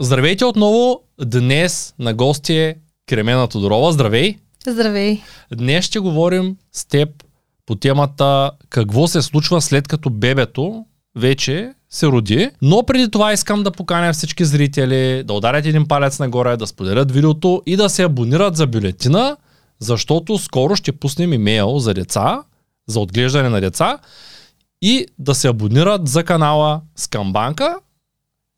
Здравейте отново. Днес на гости е Кремена Тодорова. Здравей! Здравей! Днес ще говорим с теб по темата какво се случва след като бебето вече се роди. Но преди това искам да поканя всички зрители да ударят един палец нагоре, да споделят видеото и да се абонират за бюлетина, защото скоро ще пуснем имейл за деца, за отглеждане на деца и да се абонират за канала Скамбанка,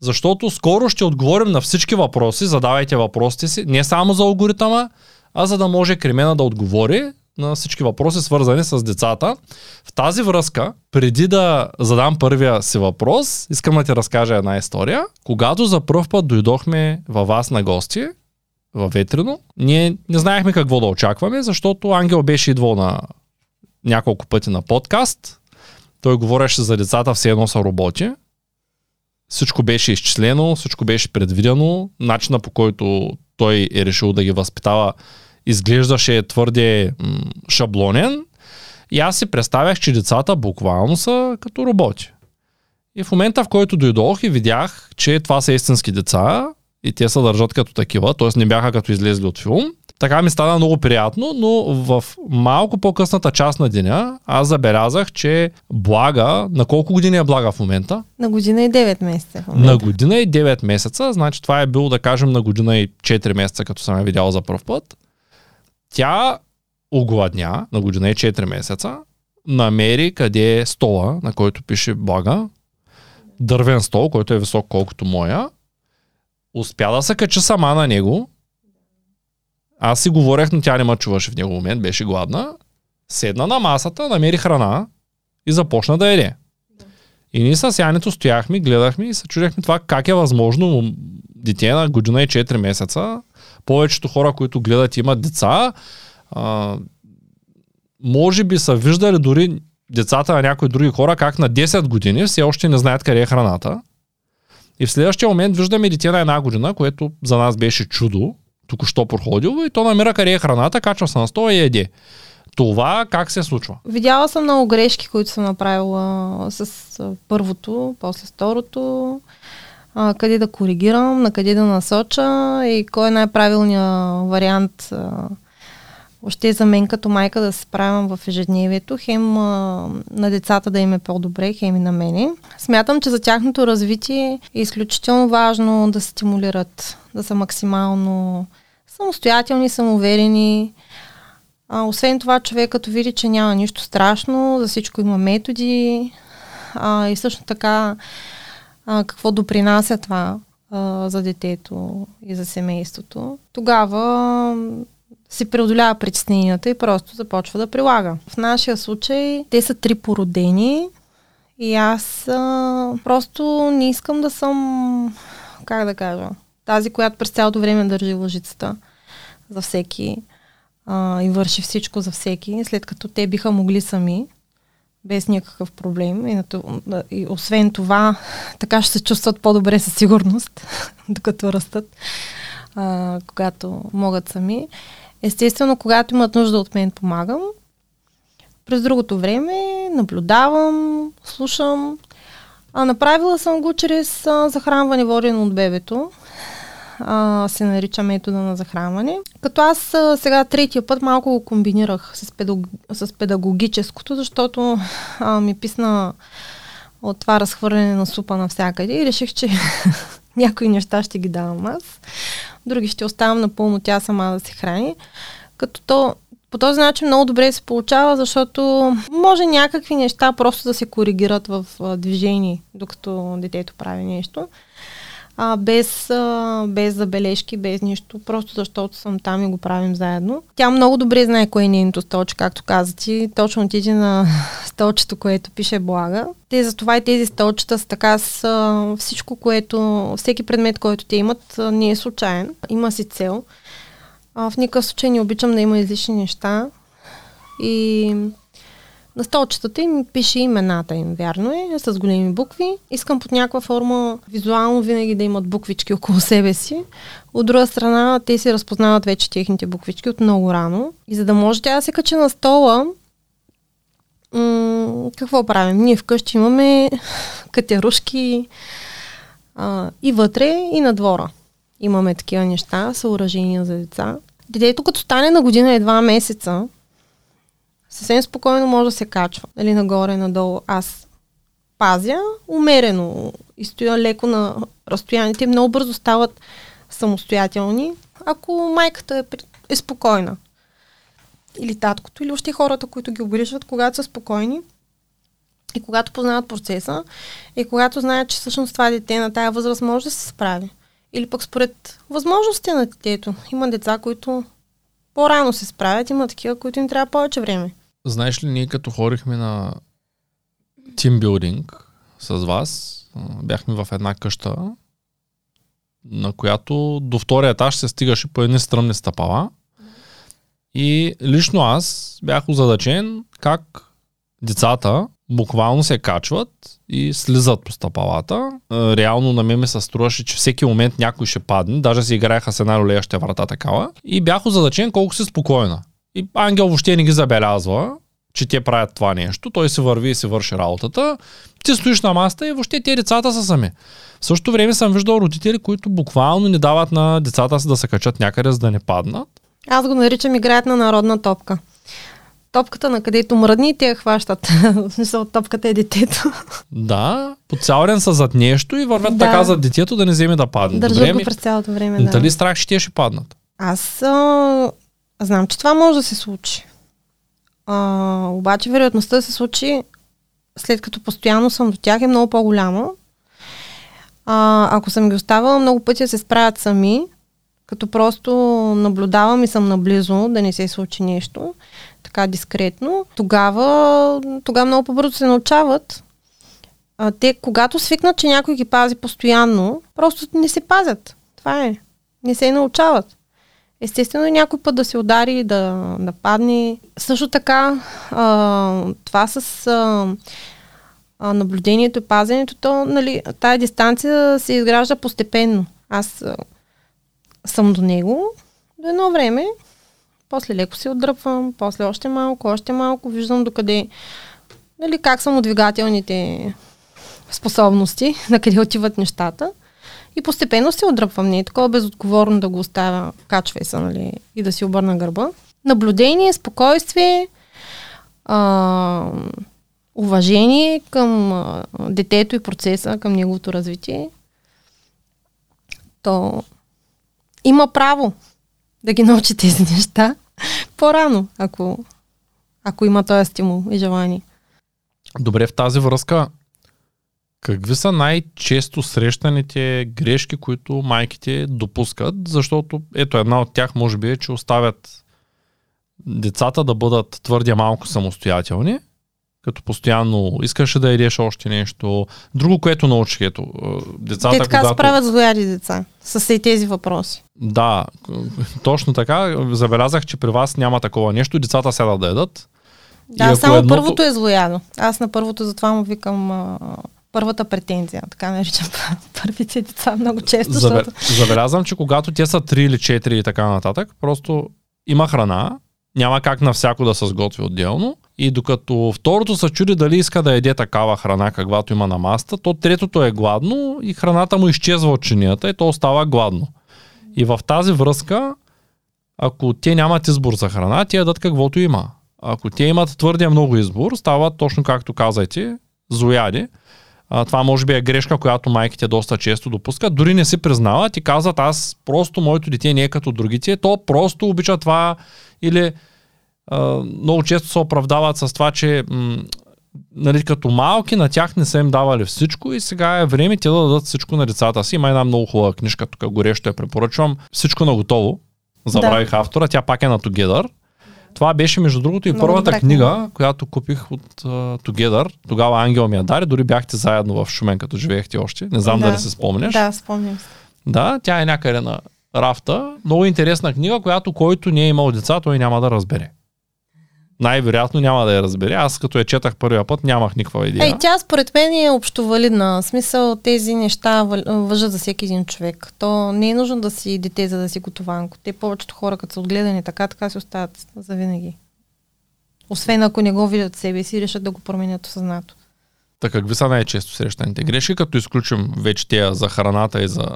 защото скоро ще отговорим на всички въпроси, задавайте въпросите си, не само за алгоритъма, а за да може Кремена да отговори на всички въпроси, свързани с децата. В тази връзка, преди да задам първия си въпрос, искам да ти разкажа една история. Когато за първ път дойдохме във вас на гости, във Ветрино, ние не знаехме какво да очакваме, защото Ангел беше идвал на няколко пъти на подкаст. Той говореше за децата все едно са роботи. Всичко беше изчислено, всичко беше предвидено. Начина по който той е решил да ги възпитава изглеждаше твърде м- шаблонен. И аз си представях, че децата буквално са като роботи. И в момента, в който дойдох и видях, че това са истински деца и те се държат като такива, т.е. не бяха като излезли от филм, така ми стана много приятно, но в малко по-късната част на деня аз забелязах, че Блага, на колко години е Блага в момента? На година и 9 месеца. На година и 9 месеца, значи това е било да кажем на година и 4 месеца, като съм я видял за първ път. Тя огладня на година и 4 месеца, намери къде е стола, на който пише Блага, дървен стол, който е висок колкото моя, успя да се кача сама на него, аз си говорех, но тя не ме чуваше в него момент, беше гладна. Седна на масата, намери храна и започна да еде. И ние с Янето стояхме, гледахме и се чудехме това как е възможно дете на година и 4 месеца. Повечето хора, които гледат имат деца, а, може би са виждали дори децата на някои други хора, как на 10 години все още не знаят къде е храната. И в следващия момент виждаме дете на една година, което за нас беше чудо, току-що проходил и то намира къде е храната, качва се на стола и еде. Това как се случва? Видяла съм много грешки, които съм направила с първото, после второто, а, къде да коригирам, на къде да насоча и кой е най-правилният вариант а, още за мен като майка да се справям в ежедневието, хем а, на децата да им е по-добре, хем и на мене. Смятам, че за тяхното развитие е изключително важно да стимулират, да са максимално самостоятелни, самоуверени. А, освен това, човек като види, че няма нищо страшно, за всичко има методи а, и също така а, какво допринася това а, за детето и за семейството, тогава си преодолява притесненията и просто започва да прилага. В нашия случай те са три породени и аз а, просто не искам да съм, как да кажа, тази, която през цялото време държи лъжицата за всеки а, и върши всичко за всеки, след като те биха могли сами, без никакъв проблем. И, и освен това, така ще се чувстват по-добре със сигурност, докато растат, а, когато могат сами. Естествено, когато имат нужда от мен, помагам. През другото време наблюдавам, слушам. А, направила съм го чрез а, захранване водено от бебето а, се нарича метода на захранване. Като аз а, сега третия път малко го комбинирах с, педаг... с педагогическото, защото а, ми писна от това разхвърляне на супа навсякъде и реших, че някои неща ще ги давам аз, други ще оставам напълно тя сама да се храни. Като то по този начин много добре се получава, защото може някакви неща просто да се коригират в движение, докато детето прави нещо а, без, а, без забележки, без нищо, просто защото съм там и го правим заедно. Тя много добре знае кое е нейното столче, както каза ти. Точно отиде на столчето, което пише блага. Те за това и тези столчета са така с а, всичко, което, всеки предмет, който те имат, а, не е случайен. Има си цел. А, в никакъв случай не обичам да има излишни неща. И на столчетата им пише имената им, вярно е, с големи букви. Искам под някаква форма визуално винаги да имат буквички около себе си. От друга страна, те си разпознават вече техните буквички от много рано. И за да може тя да се качи на стола, м- какво правим? Ние вкъщи имаме катерушки, А, и вътре, и на двора. Имаме такива неща, съоръжения за деца. Детето като стане на година и два месеца, съвсем спокойно може да се качва. Нали, нагоре, надолу. Аз пазя умерено и стоя леко на разстояние. Те много бързо стават самостоятелни, ако майката е, е спокойна. Или таткото, или още хората, които ги обгрижват, когато са спокойни и когато познават процеса и когато знаят, че всъщност това дете на тая възраст може да се справи. Или пък според възможностите на детето. Има деца, които по-рано се справят, има такива, които им трябва повече време. Знаеш ли, ние като хорихме на тимбилдинг с вас, бяхме в една къща, на която до втория етаж се стигаше по едни стръмни стъпала. И лично аз бях озадачен как децата буквално се качват и слизат по стъпалата. Реално на мен ми се струваше, че всеки момент някой ще падне. Даже си играеха с една ролеяща врата такава. И бях озадачен колко си спокойна. И Ангел въобще не ги забелязва, че те правят това нещо. Той се върви и се върши работата. Ти стоиш на маста и въобще те децата са сами. В същото време съм виждал родители, които буквално не дават на децата си да се качат някъде, за да не паднат. Аз го наричам играят на народна топка. Топката, на където мръдни, те я хващат. В смисъл, топката е детето. Да, по цял ден са зад нещо и вървят Да. така зад детето да не вземе да падне. Държат Добре, го през цялото време. Да. дали страх, че те ще паднат? Аз а, знам, че това може да се случи. А, обаче вероятността да се случи след като постоянно съм до тях е много по-голяма. А, ако съм ги оставила много пъти се справят сами, като просто наблюдавам и съм наблизо, да не се случи нещо, така дискретно, тогава, тогава много по-бързо се научават. А, те, когато свикнат, че някой ги пази постоянно, просто не се пазят. Това е. Не се научават. Естествено, някой път да се удари, да, да падне. Също така, а, това с а, наблюдението и пазенето, то, нали, тая дистанция се изгражда постепенно. Аз а, съм до него до едно време, после леко се отдръпвам, после още малко, още малко, виждам докъде, нали, как са му двигателните способности, на къде отиват нещата. И постепенно се отдръпвам. Не е такова безотговорно да го оставя, качвай се, нали, и да си обърна гърба. Наблюдение, спокойствие, а, уважение към а, детето и процеса, към неговото развитие. То има право да ги научи тези неща по-рано, ако, ако има този стимул и желание. Добре, в тази връзка, какви са най-често срещаните грешки, които майките допускат? Защото ето една от тях може би е, че оставят децата да бъдат твърде малко самостоятелни, като постоянно искаше да едеш още нещо. Друго, което научих, ето, е, децата, Те така когато... справят злояди деца с и тези въпроси. Да, точно така. Забелязах, че при вас няма такова нещо. Децата сядат да ядат. Да, само едното- първото е злоядо. Аз на първото затова му викам първата претензия. Така наричам първите деца много често, Забе... защото... Забелязвам, че когато те са 3 или 4 и така нататък, просто има храна, няма как на всяко да се сготви отделно. И докато второто се чуди дали иска да еде такава храна, каквато има на маста, то третото е гладно и храната му изчезва от чинията и то остава гладно. И в тази връзка, ако те нямат избор за храна, те ядат каквото има. Ако те имат твърде много избор, става точно както казайте, злояди. А, това може би е грешка, която майките доста често допускат. Дори не си признават и казват, аз просто моето дете не е като другите, то просто обича това или а, много често се оправдават с това, че м- нали, като малки на тях не са им давали всичко и сега е време те да дадат всичко на децата си. Има една много хубава книжка, тук горещо я препоръчвам. Всичко на готово. Забравих автора, тя пак е на Together. Това беше, между другото, и Много първата добра книга, която купих от uh, Together. Тогава Ангел ми я даде, дори бяхте заедно в Шумен, като живеехте още. Не знам Да. дали се спомняш. Да, спомням се. Да, тя е някъде на рафта. Много интересна книга, която който не е имал деца, той няма да разбере. Най-вероятно няма да я разбере. Аз като я четах първия път, нямах никаква идея. Ей, тя според мен е общовалидна. В смисъл тези неща въжат за всеки един човек. То не е нужно да си дете, за да си готованко. Те повечето хора, като са отгледани така, така си остават за винаги. Освен ако не го видят себе си и решат да го променят осъзнато. Така, какви са най-често срещаните грешки, като изключим вече тия за храната и за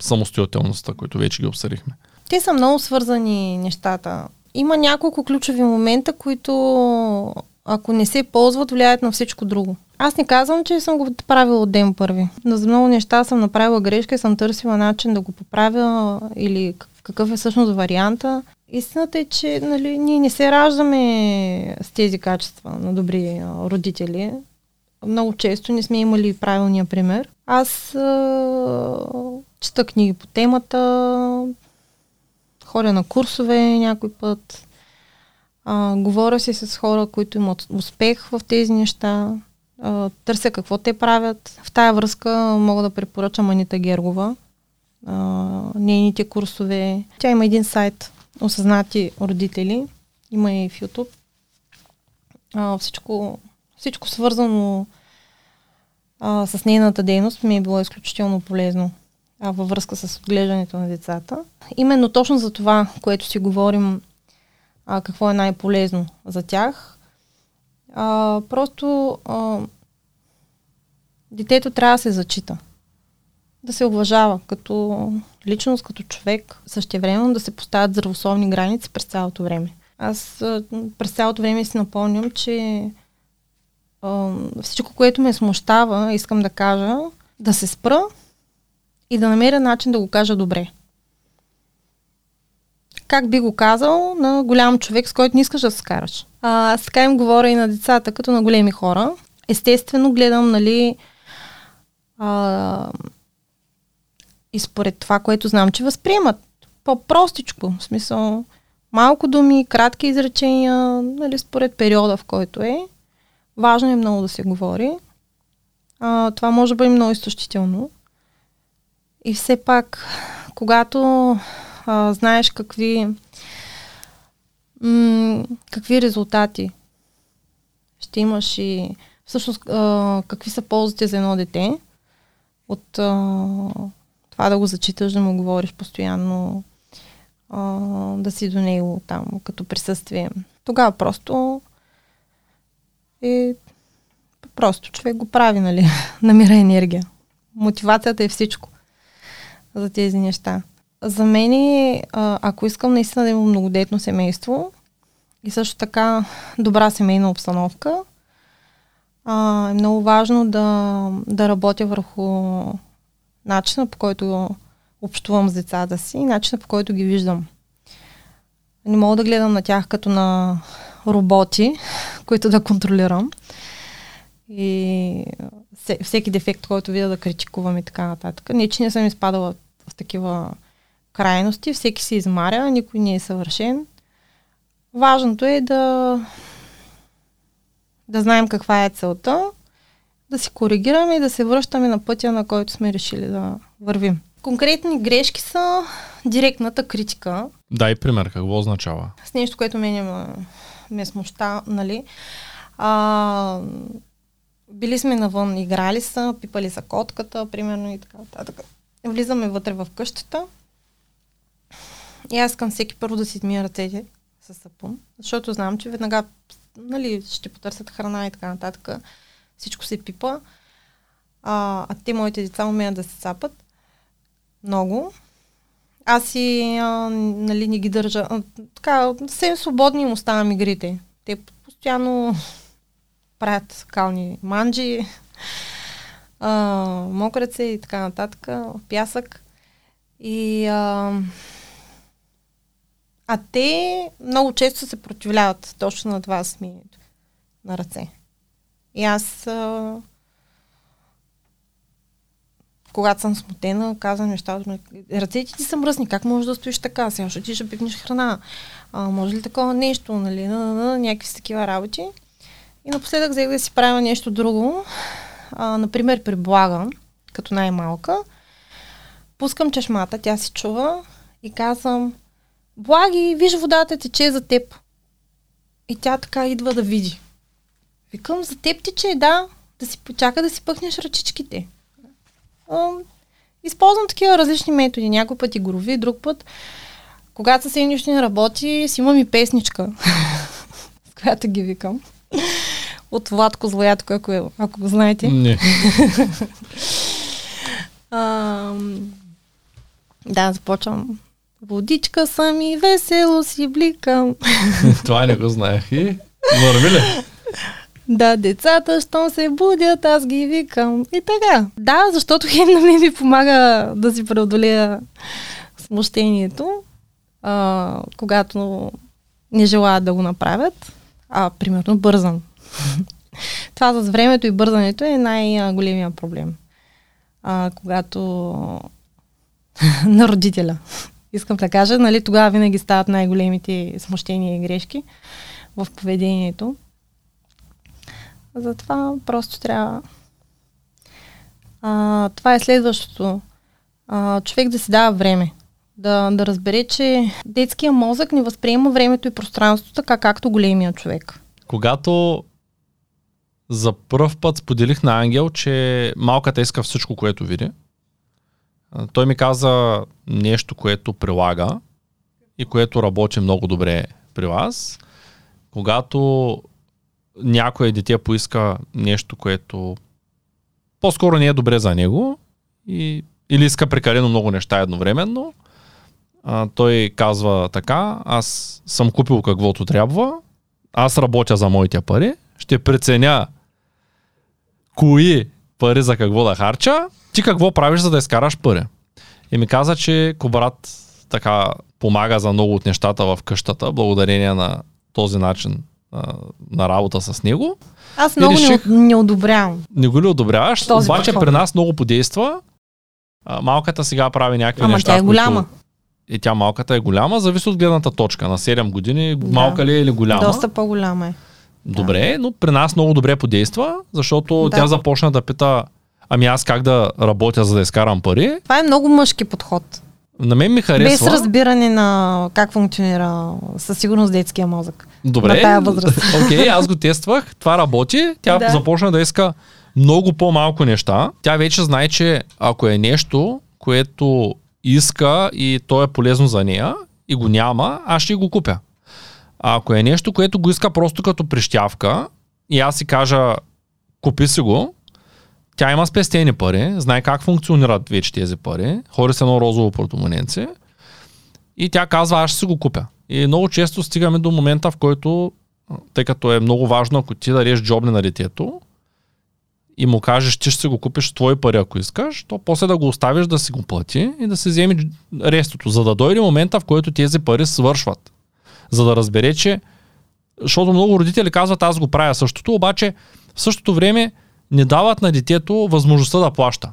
самостоятелността, които вече ги обсъдихме? Те са много свързани нещата. Има няколко ключови момента, които ако не се ползват, влияят на всичко друго. Аз не казвам, че съм го правила от ден първи. Но за много неща съм направила грешка и съм търсила начин да го поправя или какъв е всъщност варианта. Истината е, че нали, ние не се раждаме с тези качества на добри родители. Много често не сме имали правилния пример. Аз а, чета книги по темата, ходя на курсове някой път, а, говоря си с хора, които имат успех в тези неща, а, търся какво те правят. В тая връзка мога да препоръчам Анита Гергова, а, нейните курсове. Тя има един сайт, Осъзнати родители, има и в YouTube. А, всичко, всичко свързано а, с нейната дейност ми е било изключително полезно а, във връзка с отглеждането на децата. Именно точно за това, което си говорим, а, какво е най-полезно за тях. А, просто а, детето трябва да се зачита. Да се уважава като личност, като човек, същевременно да се поставят здравословни граници през цялото време. Аз през цялото време си напомням, че а, всичко, което ме смущава, искам да кажа, да се спра и да намеря начин да го кажа добре. Как би го казал на голям човек, с който не искаш да се караш. А, аз така им говоря и на децата, като на големи хора. Естествено, гледам, нали, а, и според това, което знам, че възприемат. По-простичко, в смисъл, малко думи, кратки изречения, нали, според периода, в който е. Важно е много да се говори. А, това може да бъде много изтощително. И все пак, когато а, знаеш какви, м- какви резултати ще имаш и всъщност а, какви са ползите за едно дете от а, това да го зачиташ, да му говориш постоянно, а, да си до него там като присъствие. Тогава просто е просто човек го прави, нали? Намира енергия. Мотивацията е всичко за тези неща. За мен, ако искам наистина да имам многодетно семейство и също така добра семейна обстановка, е много важно да, да работя върху начина по който общувам с децата си и начина по който ги виждам. Не мога да гледам на тях като на роботи, които да контролирам. И всеки дефект, който видя да критикувам и така нататък. Не, че не съм изпадала в такива крайности. Всеки се измаря, никой не е съвършен. Важното е да, да знаем каква е целта, да си коригираме и да се връщаме на пътя, на който сме решили да вървим. Конкретни грешки са директната критика. Дай пример, какво означава? С нещо, което мене ме, ме смуща, нали? А, били сме навън, играли са, пипали са котката, примерно и така нататък. Влизаме вътре в къщата и аз искам всеки първо да си измия ръцете с сапун, защото знам, че веднага нали, ще потърсят храна и така нататък. Всичко се пипа. А, а те, моите деца, умеят да се цапат. Много. Аз и а, нали, не ги държа. А, така, съвсем свободни им оставам игрите. Те постоянно правят кални манджи, а, мокреце и така нататък, пясък. И а, а те много често се противляват точно на това смиенето на ръце. И аз а, когато съм смутена, казвам нещата, ръцете ти са мръсни, как можеш да стоиш така, сега ще ти ще пипнеш храна, а, може ли такова нещо, нали, на, на, на, някакви такива работи. И напоследък взех да си правя нещо друго, а, например при Блага, като най-малка, пускам чешмата, тя си чува и казвам, Благи, виж водата тече за теб. И тя така идва да види. Викам, за теб тече, да, да си почака да си пъхнеш ръчичките. А, използвам такива различни методи. Някой път и горови, друг път. Когато съвсем нищо работи, си имам и песничка, с която ги викам. От Владко Злоятко, ако, е- ако го знаете. Не. А, да, започвам. Водичка съм и весело си бликам. Това не го знаех. И върви ли? Да, децата, щом се будят, аз ги викам. И така. Да, защото хем на мен ми помага да си преодолея смущението, а, когато не желаят да го направят, а примерно бързам. Това с времето и бързането е най-големия проблем. А, когато на родителя. Искам да кажа, нали, тогава винаги стават най-големите смущения и грешки в поведението. Затова просто трябва. А, това е следващото. А, човек да си дава време. Да, да разбере, че детския мозък не възприема времето и пространството така, както големия човек. Когато за първ път споделих на Ангел, че малката иска всичко, което види, той ми каза нещо, което прилага и което работи много добре при вас. Когато някое дете поиска нещо, което по-скоро не е добре за него и, или иска прекалено много неща едновременно, а, той казва така, аз съм купил каквото трябва, аз работя за моите пари, ще преценя кои пари за какво да харча, ти какво правиш за да изкараш пари. И ми каза, че Кобрат така помага за много от нещата в къщата, благодарение на този начин а, на работа с него. Аз много реших- не, не одобрявам. Не го ли одобряваш, Този обаче подход. при нас много подейства. А, малката сега прави някакви Ама неща. тя е които- голяма. И тя малката е голяма, зависи от гледната точка. На 7 години Да. малка ли е или голяма. Доста по-голяма е. Добре, но при нас много добре подейства, защото Да. тя започна да пита Ами аз как да работя, за да изкарам пари? Това е много мъжки подход. На мен ми Без харесва. разбиране на как функционира със сигурност детския мозък. Добре. на тая възраст. Окей, аз го тествах, това работи. Тя Да. започна да иска много по-малко неща. Тя вече знае, че ако е нещо, което иска и то е полезно за нея и го няма, аз ще го купя. Ако е нещо, което го иска просто като прищявка и аз си кажа купи си го, тя има спестени пари, знае как функционират вече тези пари, хори с едно розово портомоненце и тя казва аз ще си го купя. И много често стигаме до момента, в който, тъй като е много важно, ако ти дадеш джобни на детето и му кажеш, ти ще си го купиш твои пари, ако искаш, то после да го оставиш да си го плати и да си вземе дж- рестото, за да дойде момента, в който тези пари свършват. За да разбере, че защото много родители казват, аз го правя същото, обаче в същото време не дават на детето възможността да плаща.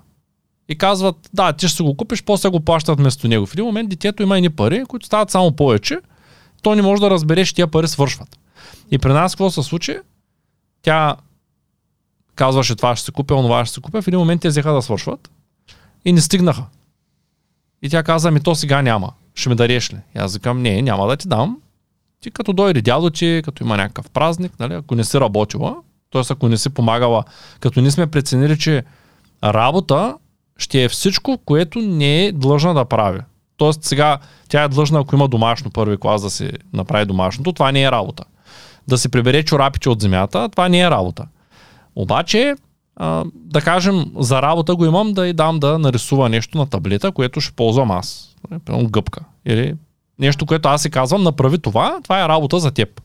И казват, да, ти ще си го купиш, после го плащат вместо него. В един момент детето има едни пари, които стават само повече, то не може да разбере, че тия пари свършват. И при нас какво се случи? Тя казваше това ще се купя, онова ще се купя, в един момент те взеха да свършват и не стигнаха. И тя каза, ми то сега няма. Ще ми дареш ли? И аз викам, не, няма да ти дам. Ти като дойде дядо ти, като има някакъв празник, нали, ако не си работила, т.е. ако не си помагала, като не сме преценили, че работа ще е всичко, което не е длъжна да прави. Тоест сега тя е длъжна, ако има домашно първи клас да си направи домашното, това не е работа. Да си прибере чорапите от земята, това не е работа. Обаче, а, да кажем, за работа го имам да й дам да нарисува нещо на таблета, което ще ползвам аз. Например, гъбка. Или нещо, което аз си казвам, направи това, това е работа за теб.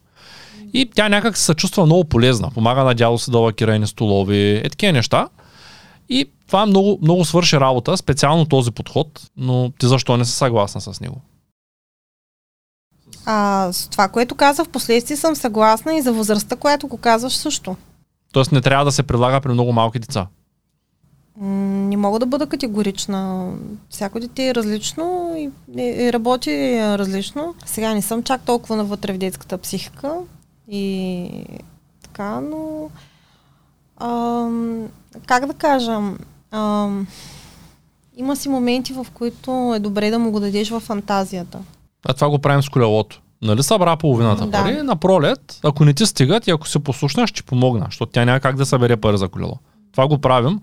И тя някак се чувства много полезна. Помага на дядо си да лакира столови, е такива неща. И това много, много свърши работа, специално този подход, но ти защо не си съгласна с него? А, с това, което каза в последствие съм съгласна и за възрастта, която го казваш също. Тоест не трябва да се прилага при много малки деца. Не мога да бъда категорична. Всяко дете е различно и, и, работи различно. Сега не съм чак толкова навътре в детската психика и така, но ам, как да кажа, ам, има си моменти, в които е добре да му го дадеш в фантазията. А това го правим с колелото. Нали събра половината Да. пари? На пролет, ако не ти стигат и ако се послушнаш, ще помогна, защото тя няма как да събере пари за колело. Това го правим.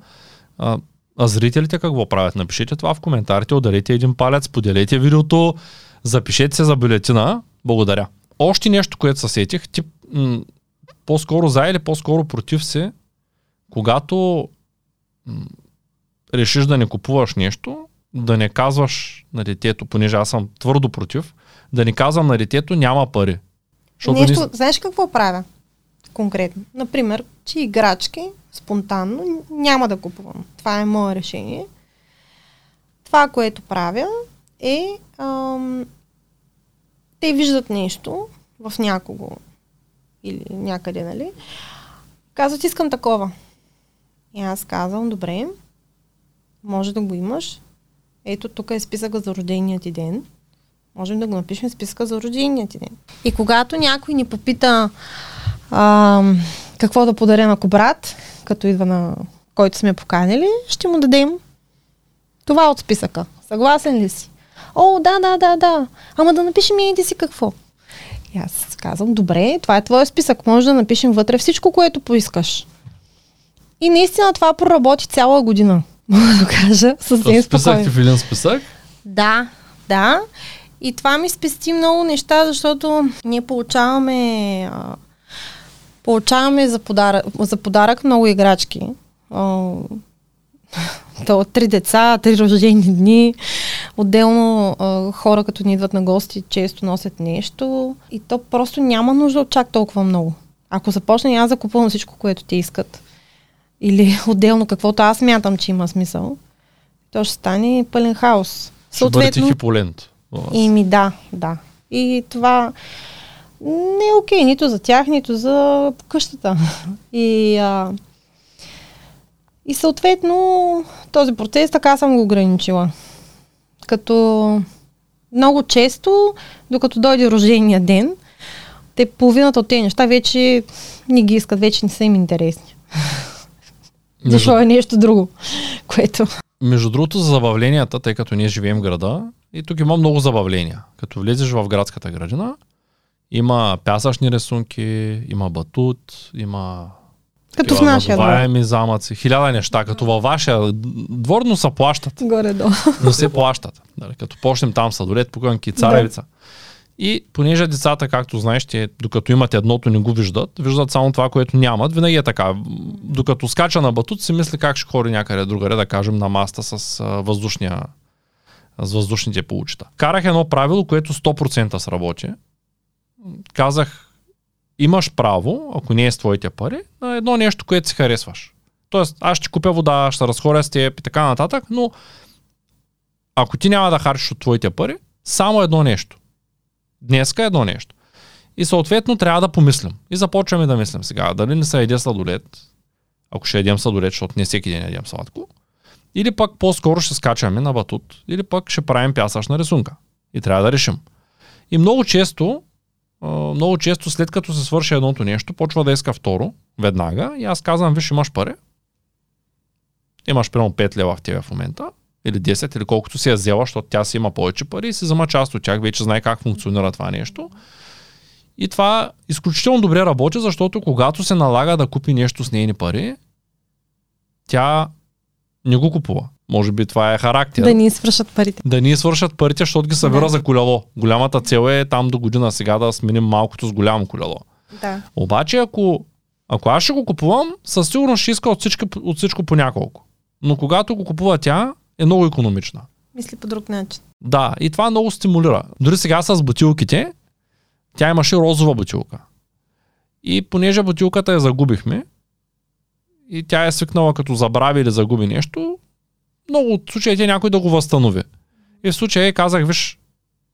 А, а зрителите какво правят? Напишете това в коментарите, ударете един палец, поделете видеото, запишете се за бюлетина. Благодаря. Още нещо, което се сетих, ти м- по-скоро за или по-скоро против си, когато м- решиш да не купуваш нещо, да не казваш на детето, понеже аз съм твърдо против, да не казвам на детето няма пари. Нещо, ни- знаеш какво правя конкретно? Например, че играчки спонтанно няма да купувам. Това е мое решение. Това, което правя е ам, те виждат нещо в някого или някъде, нали? Казват, искам такова. И аз казвам, добре, може да го имаш. Ето тук е списъка за рождения ти ден. Можем да го напишем списъка за рождения ти ден. И когато някой ни попита а, какво да подаря на кобрат, като идва на който сме поканили, ще му дадем това от списъка. Съгласен ли си? О, да, да, да, да. Ама да напишем и еди си какво. И аз казвам, добре, това е твой списък. Може да напишем вътре всичко, което поискаш. И наистина това проработи цяла година. Мога да кажа съвсем ти в един списък. Да, да. И това ми спести много неща, защото ние получаваме а, получаваме за подарък, за подарък много играчки. То три деца, три рождени дни. Отделно а, хора, като ни идват на гости, често носят нещо. И то просто няма нужда от чак толкова много. Ако започна и аз да купувам всичко, което те искат, или отделно каквото аз мятам, че има смисъл, то ще стане пълен хаос. Ще хиполент. у вас. И ми да, да. И това не е окей нито за тях, нито за къщата. И, а, и съответно този процес така съм го ограничила. Като много често, докато дойде рождения ден, те половината от тези неща вече не ги искат, вече не са им интересни. Между, Защо е нещо друго, което... между другото, за забавленията, тъй като ние живеем в града, и тук има много забавления. Като влезеш в градската градина, има пясъчни рисунки, има батут, има Като в нашия двор. замъци, хиляда неща. Като във вашия двор, но се плащат. Горе-долу. но се плащат. Нали, като почнем там сладолет, пуканки, царевица. И понеже децата, както знаеш, те, докато имат едното, не го виждат, виждат само това, което нямат, винаги е така. Докато скача на батут, си мисли как ще хори някъде другаре, да кажем, на маста с въздушния с въздушните получета. Карах едно правило, което 100% сработи. Казах, имаш право, ако не е с твоите пари, на едно нещо, което си харесваш. Тоест, аз ще купя вода, ще се разходя с теб и така нататък, но ако ти няма да харчиш от твоите пари, само едно нещо. Днеска едно нещо. И съответно трябва да помислим. И започваме да мислим сега. Дали не се яде сладолет, ако ще ядем сладолет, защото не всеки ден ядем сладко. Или пък по-скоро ще скачаме на батут. Или пък ще правим пясъчна рисунка. И трябва да решим. И много често, много често след като се свърши едното нещо, почва да иска второ, веднага. И аз казвам, виж, имаш пари. Имаш примерно 5 лева в тебе в момента или 10, или колкото си я взела, защото тя си има повече пари и си взема част от тях, вече знае как функционира това нещо. И това изключително добре работи, защото когато се налага да купи нещо с нейни пари, тя не го купува. Може би това е характер. Да ни свършат парите. Да ни свършат парите, защото ги събира Да. за колело. Голямата цел е там до година сега да сменим малкото с голямо колело. Да. Обаче, ако, ако аз ще го купувам, със сигурност ще иска от, всички, от всичко по няколко. Но когато го купува тя, е много економична. Мисли по друг начин. Да, и това много стимулира. Дори сега с бутилките, тя имаше розова бутилка. И понеже бутилката я загубихме, и тя е свикнала като забрави или загуби нещо, много от случаите някой да го възстанови. И в случая казах, виж,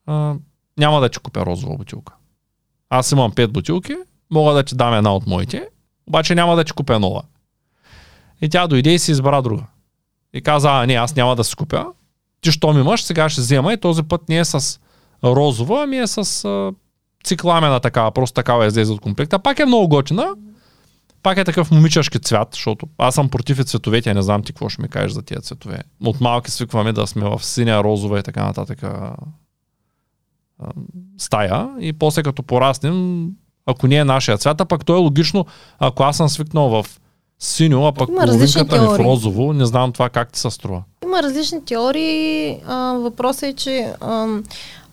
а, няма да ти купя розова бутилка. Аз имам пет бутилки, мога да ти дам една от моите, обаче няма да ти купя нова. И тя дойде и си избра друга. И каза, а не, аз няма да си купя. Ти що ми имаш, сега ще взема и този път не е с розова, ами е с а, цикламена такава, просто такава е излезе от комплекта. Пак е много готина. Пак е такъв момичешки цвят, защото аз съм против и цветовете, не знам ти какво ще ми кажеш за тия цветове. От малки свикваме да сме в синя, розова и така нататък а, а, стая и после като пораснем, ако не е нашия цвят, а пък то е логично, ако аз съм свикнал в синьо, а пък Има половинката ми в розово, не знам това как ти се струва. Има различни теории. А, въпросът е, че а,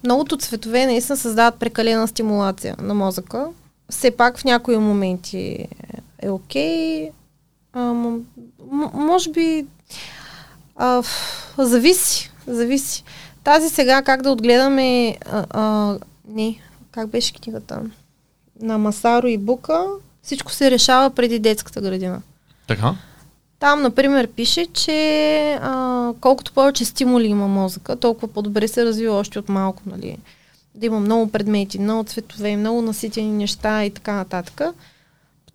многото цветове наистина създават прекалена стимулация на мозъка все пак в някои моменти е окей. Okay. може би а, зависи, зависи. Тази сега как да отгледаме а, а, не, как беше книгата? На Масаро и Бука всичко се решава преди детската градина. Така? Там, например, пише, че а, колкото повече стимули има мозъка, толкова по-добре се развива още от малко, нали? Да има много предмети, много цветове, много наситени неща и така нататък.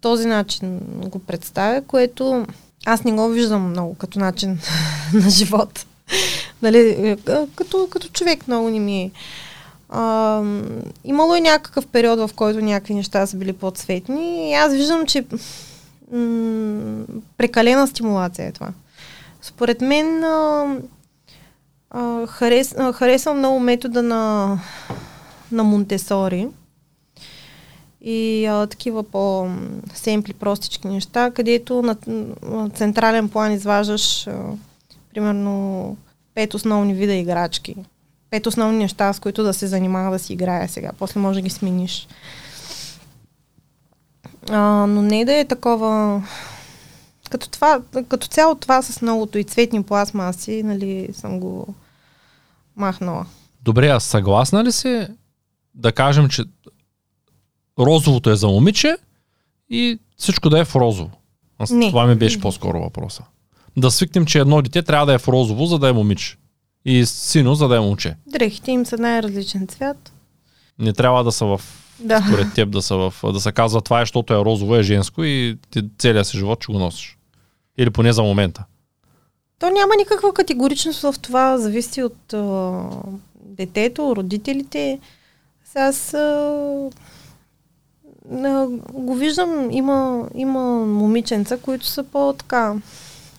Този начин го представя, което аз не го виждам много като начин на живот. нали, е, като, като човек много не ми е. А, имало и някакъв период, в който някакви неща са били по-цветни и аз виждам, че м- прекалена стимулация е това. Според мен а, а, харес, а, харесвам много метода на, на Монтесори и а, такива по-семпли, простички неща, където на, централен план изваждаш а, примерно пет основни вида играчки. Пет основни неща, с които да се занимава да си играе сега. После може да ги смениш. А, но не да е такова... Като, това, като цяло това с многото и цветни пластмаси, нали, съм го махнала. Добре, а съгласна ли си да кажем, че розовото е за момиче и всичко да е в розово? Аз, Не. Това ми беше по-скоро въпроса. Да свикнем, че едно дете трябва да е в розово, за да е момиче. И сино, за да е момче. Дрехите им са най-различен цвят. Не трябва да са в Да. според теб да са в, да се казва това е, защото е розово, е женско и ти целият си живот ще го носиш. Или поне за момента. То няма никаква категоричност в това, зависи от а, детето, родителите. Сега аз а, а, го виждам, има, има момиченца, които са по-така,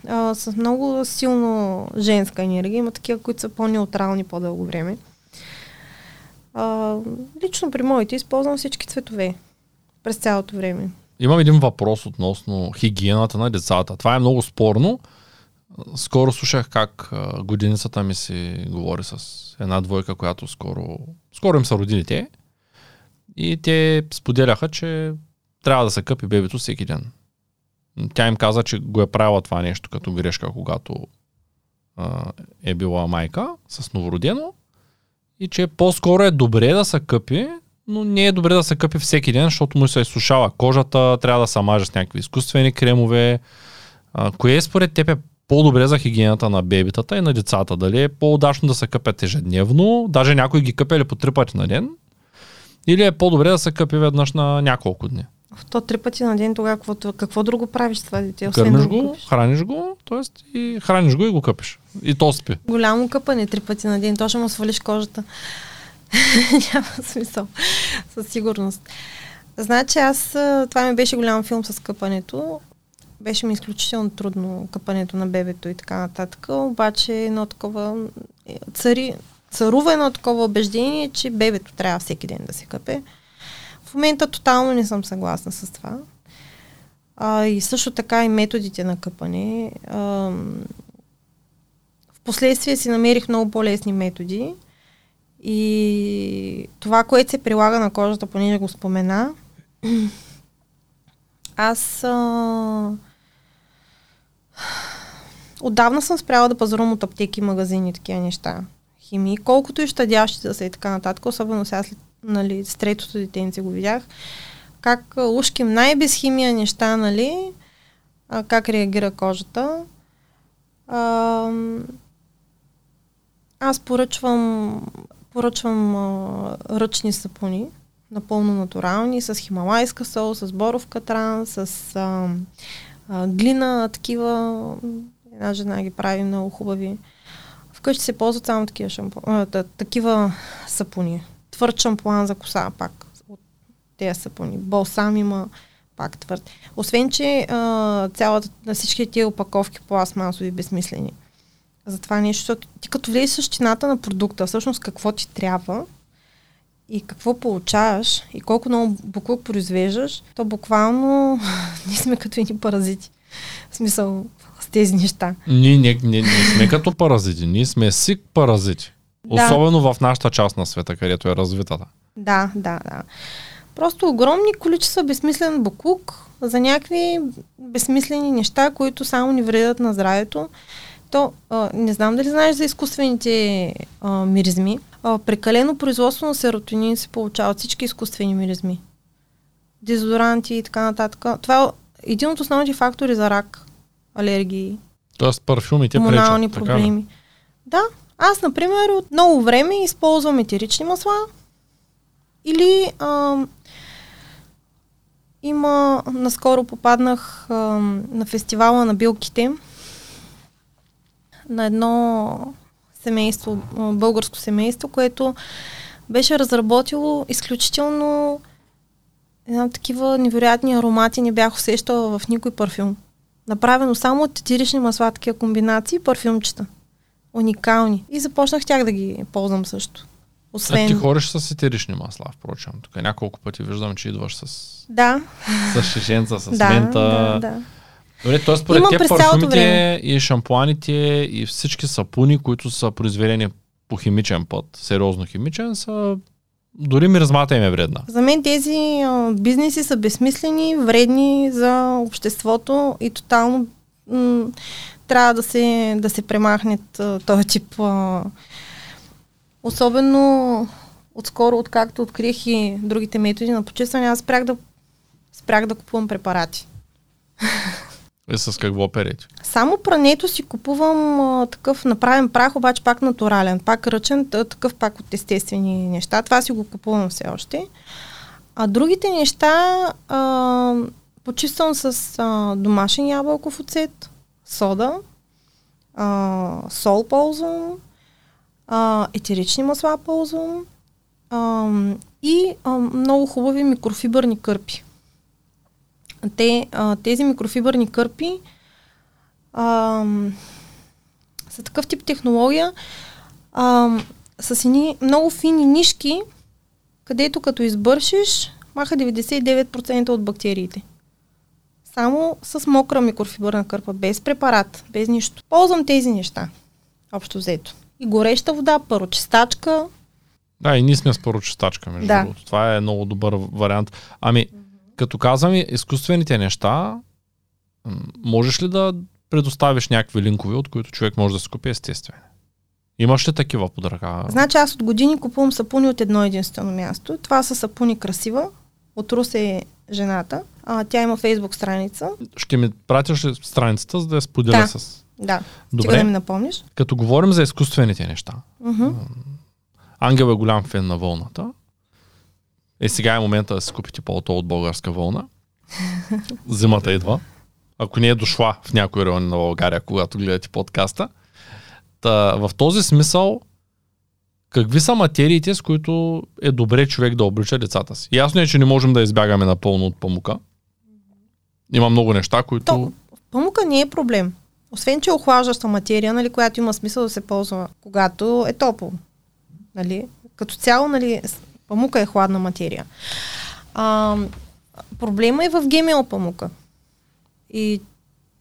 а, с много силно женска енергия, има такива, които са по-неутрални по-дълго време. А, лично при моите използвам всички цветове през цялото време. Имам един въпрос относно хигиената на децата. Това е много спорно. Скоро слушах как годиницата ми си говори с една двойка, която скоро, скоро им са родили те. И те споделяха, че трябва да се къпи бебето всеки ден. Тя им каза, че го е правила това нещо като грешка, когато а, е била майка с новородено и че по-скоро е добре да се къпи, но не е добре да се къпи всеки ден, защото му се изсушава кожата, трябва да се маже с някакви изкуствени кремове. А, кое според теб е по-добре за хигиената на бебитата и на децата? Дали е по-удачно да се къпят ежедневно, даже някои ги къпели по три пъти на ден, или е по-добре да се къпи веднъж на няколко дни? В то три пъти на ден тогава какво, какво друго правиш това дете? освен Кърмиш да го, къпиш? храниш го, т.е. и храниш го и го къпиш. И то спи. Голямо къпане три пъти на ден, то ще му свалиш кожата. Няма смисъл. Със сигурност. Значи аз, това ми беше голям филм с къпането. Беше ми изключително трудно къпането на бебето и така нататък. Обаче едно такова е, цари, царува едно такова убеждение, че бебето трябва всеки ден да се къпе. В момента тотално не съм съгласна с това. А, и също така и методите на къпане. А, Впоследствие си намерих много по-лесни методи и това, което се прилага на кожата, понеже го спомена, аз а... отдавна съм спряла да пазарувам от аптеки, магазини и такива неща. Химии, колкото и щадящи да са и така нататък, особено сега след, нали, с третото детенце го видях, как ушким най-без химия неща, нали, а, как реагира кожата. А, аз поръчвам, поръчвам а, ръчни сапуни, напълно натурални, с хималайска сол, с боров катран, с а, а, глина, такива. Една жена ги прави много хубави. Вкъщи се ползват само такива, шампу, а, та- такива сапуни. Твърд шампуан за коса пак от тези сапуни. Балсам има пак твърд. Освен, че а, цялата, на всички тия опаковки пластмасови безсмислени за това нещо, защото ти като влезеш същината на продукта, всъщност какво ти трябва и какво получаваш и колко много буклук произвеждаш, то буквално ние сме като едни паразити. В смисъл тези неща. Ние не, не, не сме като паразити, ние сме сик паразити. Да. Особено в нашата част на света, където е развитата. Да, да, да. Просто огромни количества безсмислен буклук за някакви безсмислени неща, които само ни вредят на здравето. То, а, не знам дали знаеш за изкуствените а, миризми. А, прекалено производство на серотонин се получават всички изкуствени миризми. Дезодоранти и така нататък. Това е един от основните фактори за рак, алергии, Тоест парфюмите пречат. така проблеми. Да. Аз, например, от много време използвам етерични масла или а, има, наскоро попаднах а, на фестивала на билките на едно семейство, българско семейство, което беше разработило изключително една такива невероятни аромати, не бях усещала в никой парфюм. Направено само от етирични масла, такива комбинации, парфюмчета. Уникални. И започнах тях да ги ползвам също. А Освен... ти ходиш с етерични масла, впрочем. Тук няколко пъти виждам, че идваш с, Да, с шишенца, с да, мента. да, да. Добре, т.е. според цялото парфюмите и шампуаните и всички сапуни, които са произведени по химичен път, сериозно химичен, са дори миризмата им е вредна. За мен тези а, бизнеси са безсмислени, вредни за обществото и тотално м- трябва да се, да се премахнат този тип. А, особено отскоро, откакто открих и другите методи на почистване, аз спрях да, спрях да купувам препарати. И с какво перете? Само прането си купувам а, такъв направен прах, обаче пак натурален, пак ръчен, такъв пак от естествени неща. Това си го купувам все още. А другите неща а, почиствам с а, домашен ябълков оцет, сода, а, сол ползвам, а, етерични масла ползвам а, и а, много хубави микрофибърни кърпи. Те, а, тези микрофибърни кърпи а, са такъв тип технология а, с едни много фини нишки, където като избършиш, маха 99% от бактериите. Само с мокра микрофибърна кърпа, без препарат, без нищо. Ползвам тези неща, общо взето. И гореща вода, парочистачка. Да, и ние сме с парочистачка, между Да. другото. Това е много добър вариант. Ами, като казваме изкуствените неща, можеш ли да предоставиш някакви линкове, от които човек може да си купи естествено? Имаш ли такива под ръка? Значи аз от години купувам сапуни от едно единствено място. Това са сапуни красива. От Русе е жената. А, тя има фейсбук страница. Ще ми пратиш ли страницата, за да я споделя Да. с... Да, Добре. стига да ми напомниш. Като говорим за изкуствените неща, Мгм. Ангел е голям фен на вълната. Е, сега е момента да си купите палто от българска вълна. Зимата идва. Ако не е дошла в някой район на България, когато гледате подкаста. Та, в този смисъл, какви са материите, с които е добре човек да облича децата си? Ясно е, че не можем да избягаме напълно от памука. Има много неща, които... То, памука не е проблем. Освен, че е охлаждаща материя, нали, която има смисъл да се ползва, когато е топло. Нали? Като цяло, нали, памука е хладна материя. А, проблема е в ГМО памука. И,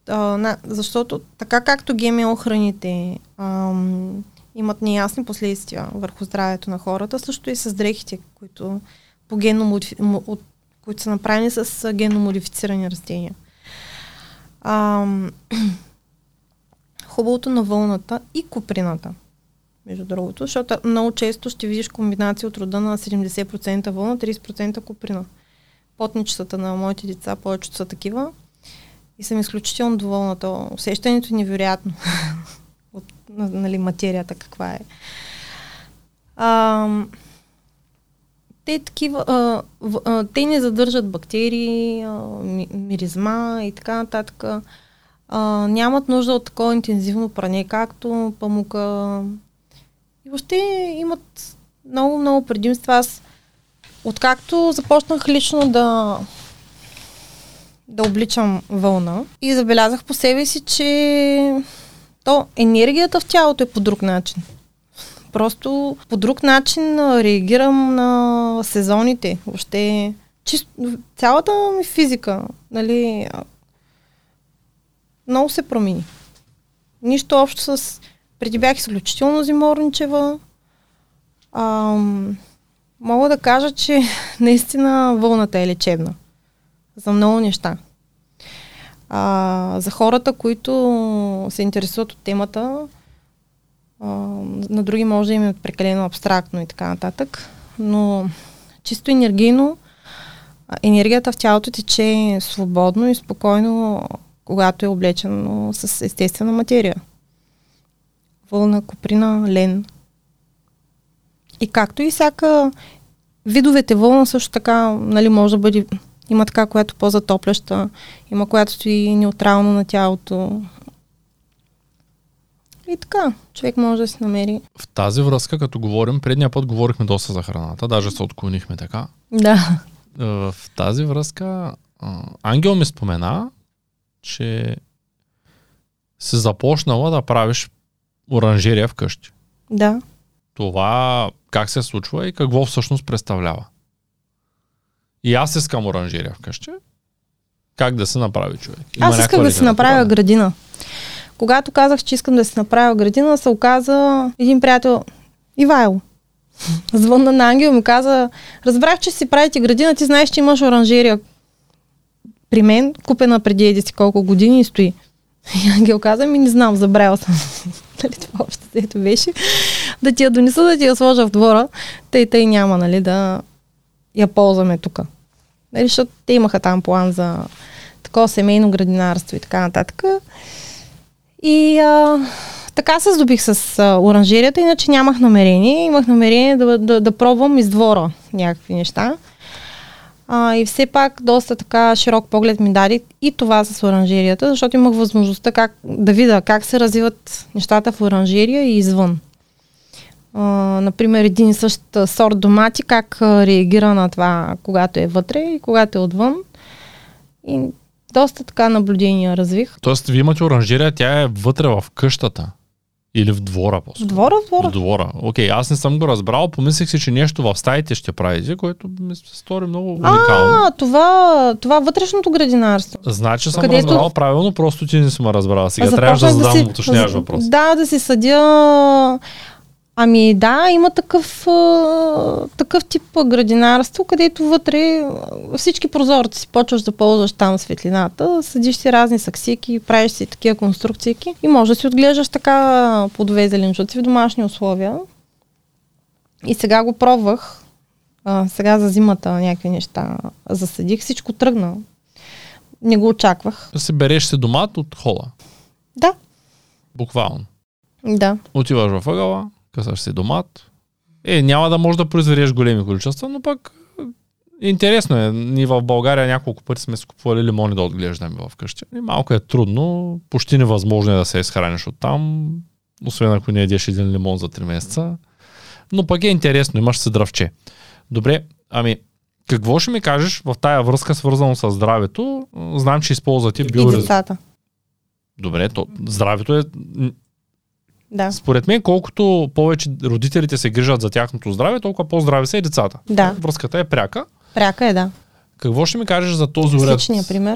а, на, защото така както ГМО храните ам, имат неясни последствия върху здравето на хората, също и с дрехите, които, по генно от, които са направени с а, генно модифицирани растения. Ам, хубавото на вълната и куприната, между другото, защото много често ще видиш комбинация от рода на 70% вълна, 30% куприна. Потничетата на моите деца повечето са такива и съм изключително доволна. То усещането е невероятно от на- нали, материята каква е. Ам, те такива, а, в, а, те не задържат бактерии, а, ми, миризма и така нататък. А, нямат нужда от такова интензивно пране, както памука. И въобще имат много, много предимства. Аз, откакто започнах лично да да обличам вълна и забелязах по себе си, че то енергията в тялото е по друг начин. Просто по друг начин реагирам на сезоните. Въобще, чисто, цялата ми физика, нали, много се промени. Нищо общо с... Преди бях изключително зиморничева. Ам, Мога да кажа, че наистина вълната е лечебна. За много неща. А, за хората, които се интересуват от темата, а, на други може да им е прекалено абстрактно и така нататък, но чисто енергийно енергията в тялото тече свободно и спокойно, когато е облечено с естествена материя. Вълна, куприна, лен. И както и всяка видовете вълна също така, нали, може да бъде има така, която по-затопляща, има която стои неутрално на тялото. И така, човек може да си намери. В тази връзка, като говорим, предния път говорихме доста за храната, даже се отклонихме така. Да. Е, в тази връзка Ангел ми спомена, че си започнала да правиш оранжерия вкъщи. Да. Това как се случва и какво всъщност представлява? И аз искам оранжерия вкъщи. Как да се направи човек? Има аз искам да си направя градина. Когато казах, че искам да си направя градина, се оказа един приятел, Ивайло. Звънна на Ангел ми каза, разбрах, че си правите градина, ти знаеш, че имаш оранжерия при мен, купена преди еди си колко години и стои. И Ангел каза, ми не знам, забравял съм. Нали, това още ето беше. Да ти я донеса, да ти я сложа в двора. Тъй, тъй няма, нали, да я ползваме тук. Нали, защото те имаха там план за такова семейно градинарство и така нататък. И а, така се здобих с а, оранжерията, иначе нямах намерение. Имах намерение да, да, да пробвам из двора някакви неща. А, и все пак доста така широк поглед ми даде и това с оранжерията, защото имах възможността как, да видя как се развиват нещата в оранжерия и извън. А, например, един и същ сорт домати, как реагира на това, когато е вътре и когато е отвън. И доста така наблюдения развих. Тоест, вие имате оранжерия, тя е вътре в къщата. Или в двора по В двора, в двора. В двора. Окей, аз не съм го разбрал. Помислих си, че нещо в стаите ще правите, което ми се стори много уникално. А, това, това вътрешното градинарство. Значи съм Където... разбрал правилно, просто ти не съм разбрал. Сега трябва да задам да си... уточняваш въпрос. Да, да си съдя Ами да, има такъв, такъв тип градинарство, където вътре всички прозорци си почваш да ползваш там светлината, съдиш си разни саксики, правиш си такива конструкции и може да си отглеждаш така плодове зеленчуци в домашни условия. И сега го пробвах. А, сега за зимата някакви неща засадих. Всичко тръгна. Не го очаквах. Да се береш се домат от хола? Да. Буквално? Да. Отиваш във ъгъла, късаш си домат. Е, няма да можеш да произведеш големи количества, но пък е, интересно е. Ние в България няколко пъти сме си купували лимони да отглеждаме в къщи. И малко е трудно, почти невъзможно е да се изхраниш от там, освен ако не едеш един лимон за 3 месеца. Но пък е интересно, имаш се дръвче. Добре, ами какво ще ми кажеш в тая връзка, свързано с здравето? Знам, че използвате биорез... И децата. Добре, то здравето е да. Според мен, колкото повече родителите се грижат за тяхното здраве, толкова по-здрави са и децата. Да. Връзката е пряка. Пряка е, да. Какво ще ми кажеш за този уред,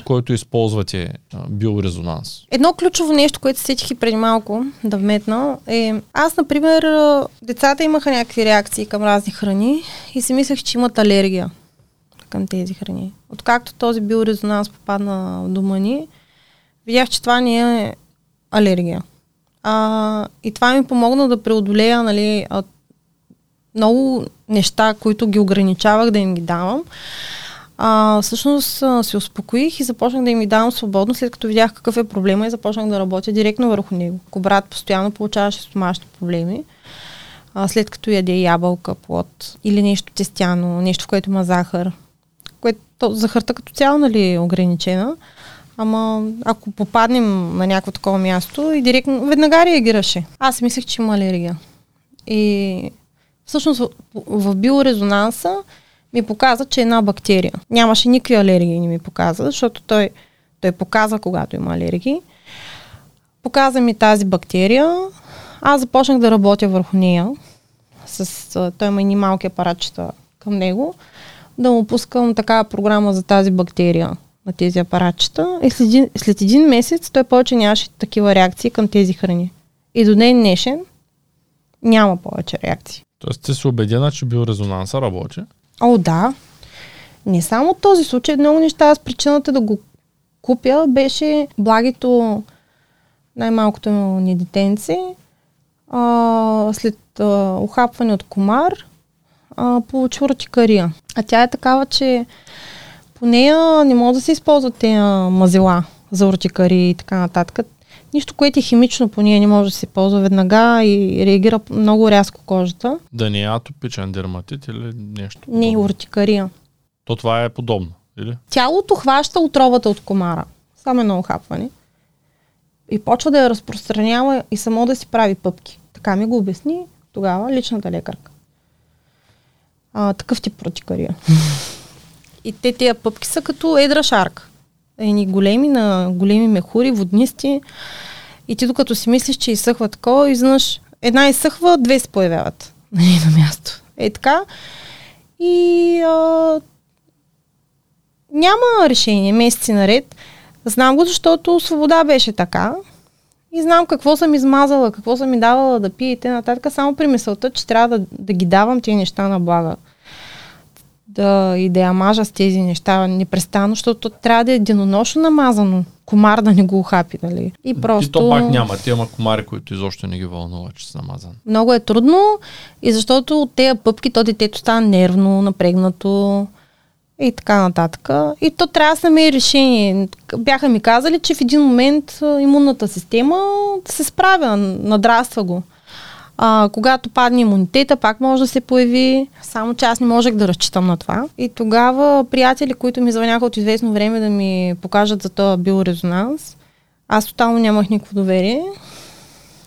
който използвате биорезонанс? Едно ключово нещо, което сетих и преди малко да вметна е, аз, например, децата имаха някакви реакции към разни храни и си мислех, че имат алергия към тези храни. Откакто този биорезонанс попадна в дома ни, видях, че това не е алергия. А, и това ми помогна да преодолея нали, много неща, които ги ограничавах да им ги давам. А, всъщност се успокоих и започнах да им ги давам свободно, след като видях какъв е проблема и започнах да работя директно върху него. Ако брат постоянно получаваше стомашни проблеми, а, след като яде ябълка, плод или нещо тестяно, нещо, в което има захар, което захарта като цяло нали, е ограничена, Ама ако попаднем на някакво такова място и директно, веднага реагираше. Аз мислех, че има алергия. И всъщност в, в биорезонанса ми показа, че е една бактерия. Нямаше никакви алергии, не ми показа, защото той, той показа, когато има алергии. Показа ми тази бактерия. Аз започнах да работя върху нея. С, той има и малки апаратчета към него. Да му пускам такава програма за тази бактерия на тези апаратчета и след един, след един месец той повече нямаше такива реакции към тези храни. И до ден днешен няма повече реакции. Тоест ти си убедена, че биорезонанса работи. О, да. Не само този случай, много неща. Аз причината да го купя беше благито най-малкото ни детенци. А, след а, ухапване от комар а, получи уртикария. А тя е такава, че по нея не може да се използват тези мазила за уртикари и така нататък. Нищо, което е химично по нея не може да се ползва веднага и реагира много рязко кожата. Да не е атопичен дерматит или нещо? Не, уртикария. То това е подобно, или? Тялото хваща отровата от комара. Само едно охапване. И почва да я разпространява и само да си прави пъпки. Така ми го обясни тогава личната лекарка. А, такъв тип протикария. и те тия пъпки са като едра шарка. Едни големи, на големи мехури, воднисти. И ти докато си мислиш, че изсъхва такова, изведнъж една изсъхва, две се появяват на място. Е така. И а, няма решение месеци наред. Знам го, защото свобода беше така. И знам какво съм измазала, какво съм ми давала да пие и т.н. Само при мисълта, че трябва да, да ги давам тези неща на блага. Да, и да я мажа с тези неща непрестанно, защото трябва да е денонощно намазано. Комар да не го ухапи, нали? И просто... И то пак няма. Те има комари, които изобщо не ги вълнува, че са намазани. Много е трудно и защото от тези пъпки то детето става нервно, напрегнато и така нататък. И то трябва да се намери решение. Бяха ми казали, че в един момент имунната система се справя, надраства го. А, когато падне имунитета, пак може да се появи, само че аз не можех да разчитам на това. И тогава приятели, които ми звъняха от известно време да ми покажат за този биорезонанс, аз тотално нямах никакво доверие.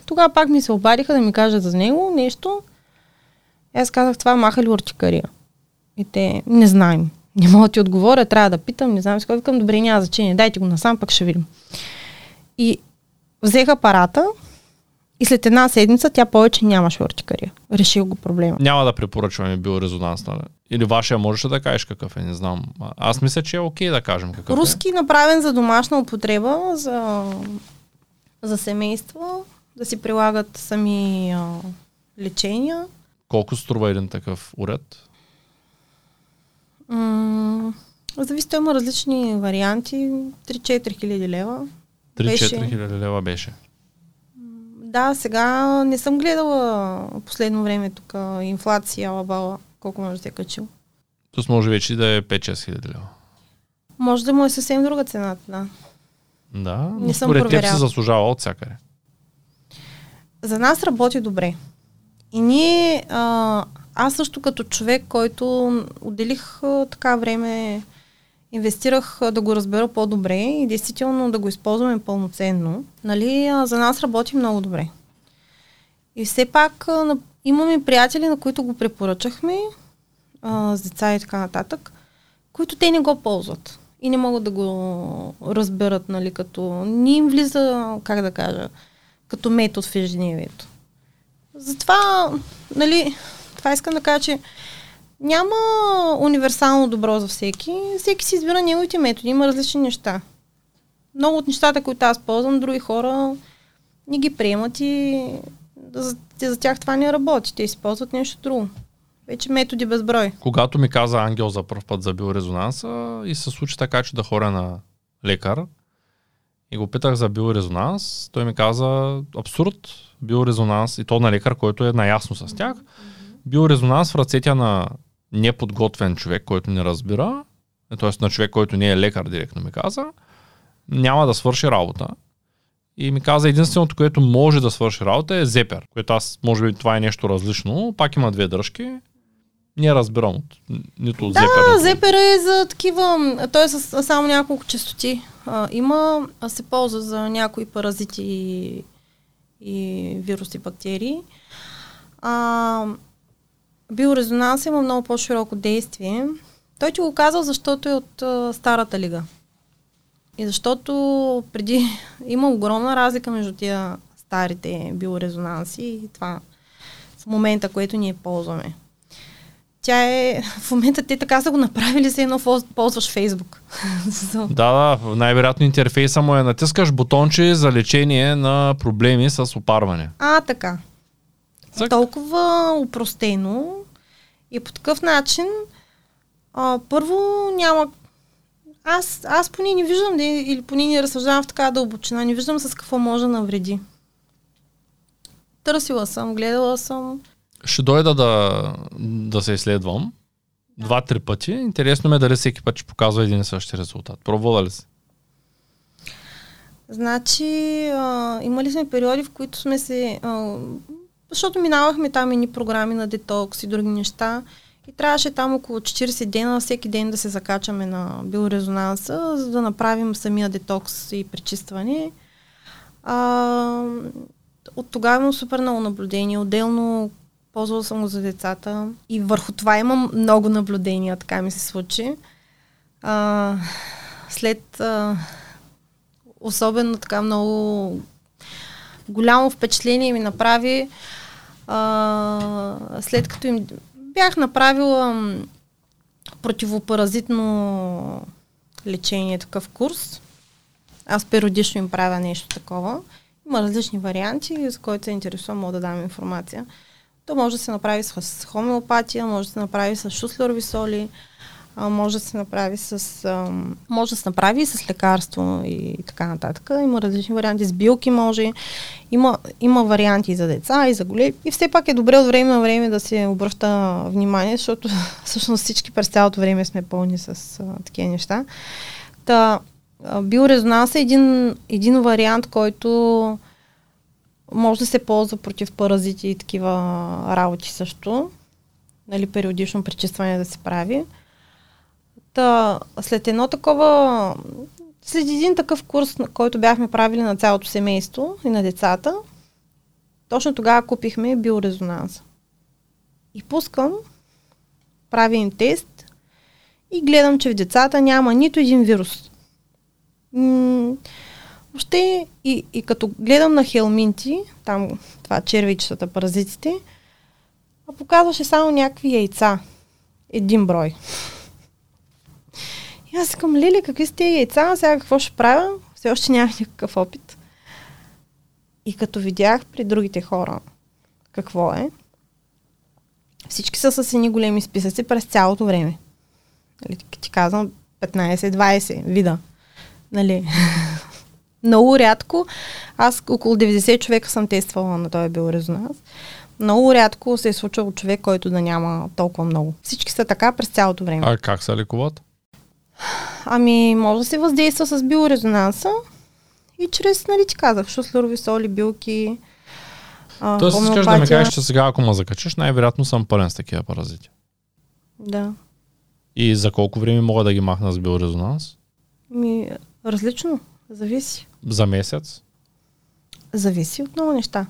Тогава пак ми се обадиха да ми кажат за него нещо. Аз казах, това маха ли ортикария? И те, не знаем. Не мога да ти отговоря, трябва да питам, не знам с кой викам, добре, няма значение, дайте го насам, пък ще видим. И взех апарата и след една седмица тя повече нямаше ортикария. Решил го проблема. Няма да препоръчваме биорезонанс, нали? Или вашия можеш да кажеш какъв е, не знам. Аз мисля, че е окей да кажем какъв Руски е. направен за домашна употреба, за, за семейство, да си прилагат сами а, лечения. Колко струва един такъв уред? зависи, той има различни варианти. 3-4 хиляди лева. 3-4 хиляди лева беше. Да, сега не съм гледала последно време тук инфлация, алабала, колко може да се е качил. Тоест може вече да е 5-6 хиляди лева. Може да му е съвсем друга цената, да. Да, но не съм според теб се заслужава от всякъде. За нас работи добре. И ние, а, аз също като човек, който отделих а, така време, инвестирах да го разбера по-добре и действително да го използваме пълноценно, нали, за нас работи много добре. И все пак имаме приятели, на които го препоръчахме, а, с деца и така нататък, които те не го ползват и не могат да го разберат, нали, като ни им влиза, как да кажа, като метод в ежедневието. Затова, нали, това искам да кажа, че няма универсално добро за всеки. Всеки си избира неговите методи. Има различни неща. Много от нещата, които аз ползвам, други хора не ги приемат и за, за тях това не работи. Те си ползват нещо друго. Вече методи безброй. Когато ми каза Ангел за първ път за биорезонанса и се случи така, че да хора на лекар и го питах за биорезонанс, той ми каза абсурд, биорезонанс и то на лекар, който е наясно с тях. Биорезонанс в ръцете на неподготвен човек, който не разбира, т.е. на човек, който не е лекар, директно ми каза, няма да свърши работа. И ми каза, единственото, което може да свърши работа е зепер, което аз, може би това е нещо различно, пак има две дръжки. Не разбирам от нито от да, зепер. Да, зепер е за такива, той е с само няколко частоти. А, има, а се ползва за някои паразити и, и вируси, бактерии. А, биорезонанс има много по-широко действие. Той ти го казал, защото е от а, старата лига. И защото преди има огромна разлика между тия старите биорезонанси и това в момента, което ние ползваме. Тя е, в момента те така са го направили, се едно ползваш Фейсбук. да, да, най-вероятно интерфейса му е натискаш бутонче за лечение на проблеми с опарване. А, така. Цък. толкова упростено и по такъв начин, а, първо няма аз, аз поне не виждам, не, или поне не разсъждавам в такава дълбочина, не виждам с какво може да навреди. Търсила съм, гледала съм. Ще дойда да, да се изследвам два-три пъти. Интересно ме е дали всеки път ще показва един и същи резултат. Пробвала ли си? Значи, а, имали сме периоди, в които сме се... А, защото минавахме там едни програми на детокс и други неща. И трябваше там около 40 дена, всеки ден да се закачаме на биорезонанса, за да направим самия детокс и пречистване. А, от тогава имам супер много наблюдения. Отделно ползвала съм го за децата. И върху това имам много наблюдения, така ми се случи. А, след а, особено така много голямо впечатление ми направи а, след като им бях направила противопаразитно лечение, такъв курс. Аз периодично им правя нещо такова. Има различни варианти, за който се интересува, мога да дам информация. То може да се направи с хомеопатия, може да се направи с шуслерови соли, а, може да се направи с а, може да се направи и с лекарство и така нататък. Има различни варианти. С билки може. Има, има варианти и за деца, и за големи. И все пак е добре от време на време да се обръща внимание, защото всъщност всички през цялото време сме пълни с а, такива неща. Та, биорезонанс е един, един вариант, който може да се ползва против паразити и такива работи също. Нали, периодично пречистване да се прави. Та, след едно такова, след един такъв курс, който бяхме правили на цялото семейство и на децата, точно тогава купихме биорезонанс. И пускам, правя им тест и гледам, че в децата няма нито един вирус. М- въобще и, и като гледам на хелминти, там това червичетата, паразитите, показваше само някакви яйца. Един брой. И аз искам, Лили, какви са тези яйца, сега какво ще правя? Все още нямах никакъв опит. И като видях при другите хора какво е, всички са с едни големи списъци през цялото време. Нали, ти казвам 15-20 вида. Нали? Много рядко, аз около 90 човека съм тествала на този биорезонанс. Много рядко се е случвал човек, който да няма толкова много. Всички са така през цялото време. А как се лекуват? Ами, може да се въздейства с биорезонанса и чрез, нали ти казах, шуслерови соли, билки, а, Тоест, искаш да ми кажеш, че сега ако ме закачиш, най-вероятно съм пълен с такива паразити. Да. И за колко време мога да ги махна с биорезонанс? Ми, различно. Зависи. За месец? Зависи от много неща.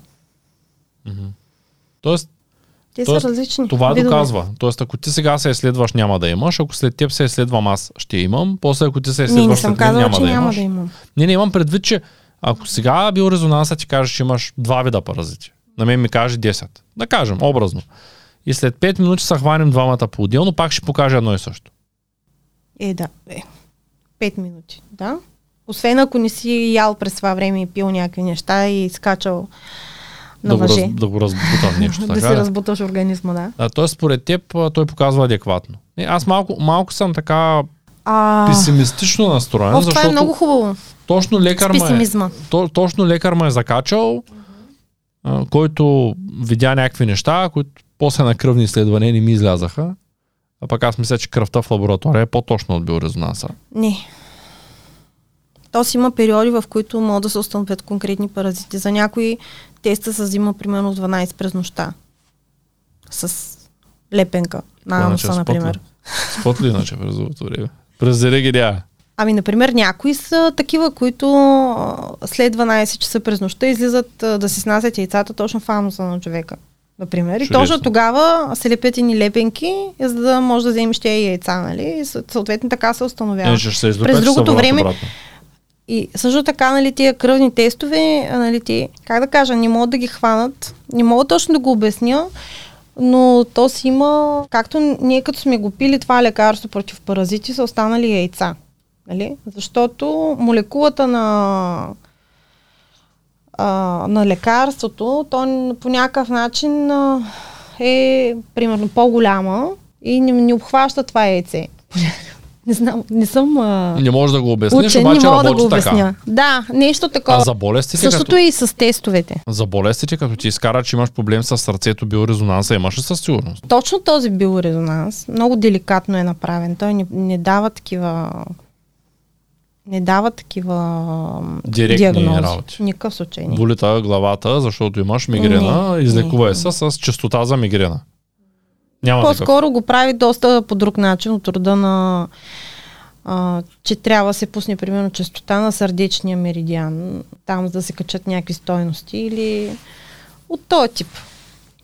Mm-hmm. Тоест, те Тоест, са различни. Това видове. доказва. Тоест, ако ти сега се изследваш, няма да имаш. Ако след теб се изследвам, аз ще имам. После, ако ти се изследваш, не, не съм казала, няма, че да, няма имаш. да имам. Не, не, имам предвид, че ако сега биорезонанса ти кажеш, че имаш два вида паразити, на мен ми каже 10. Да кажем, образно. И след 5 минути се хванем двамата по-отделно, пак ще покажа едно и също. Е, да. Е. 5 минути, да. Освен ако не си ял през това време и пил някакви неща и скачал да, въже. Го раз, да го разбутам нещо. да си разбуташ организма, да. А, тоест, според теб, той показва адекватно. Не, аз малко, малко съм така а... песимистично настроен, О, защото това е много хубаво. Точно лекар, ме, то, точно лекар ме е закачал, а, който видя някакви неща, които после на кръвни изследвания не ми излязаха. А пък аз мисля, че кръвта в лаборатория е по-точно от биорезонанса. Не. То си има периоди, в които могат да се установят конкретни паразити. За някои теста се взима примерно 12 през нощта. С лепенка на ануса, например. Спот ли иначе през другото време? През зарегидя. Ами, например, някои са такива, които след 12 часа през нощта излизат да си снасят яйцата точно в ануса на човека. Например. Чудесно. И точно тогава се лепят и ни лепенки, за да може да вземеш тези яйца, нали? И съответно така се установява. Е, ще се През другото време, обратно. И също така, нали, тия кръвни тестове, нали, ти, как да кажа, не могат да ги хванат, не мога точно да го обясня, но то си има, както ние като сме го пили това лекарство против паразити, са останали яйца. Нали? Защото молекулата на а, на лекарството, то по някакъв начин а, е примерно по-голяма и не, не обхваща това яйце. Не знам, не съм а... Не можеш да го обясниш, учен, обаче не мога да го обясня. така. Да, нещо такова. А за болестите, Същото като, и с тестовете. за болестите, като ти изкара, че имаш проблем с сърцето, биорезонанса, имаш ли със сигурност? Точно този биорезонанс много деликатно е направен. Той не, не дава такива не дава такива Директни диагнози. работи. Никакъв случай не. Болита главата, защото имаш мигрена, не. се с частота за мигрена. Няма такъв. По-скоро го прави доста по друг начин от рода на а, че трябва да се пусне примерно частота на сърдечния меридиан, там за да се качат някакви стойности или от този тип.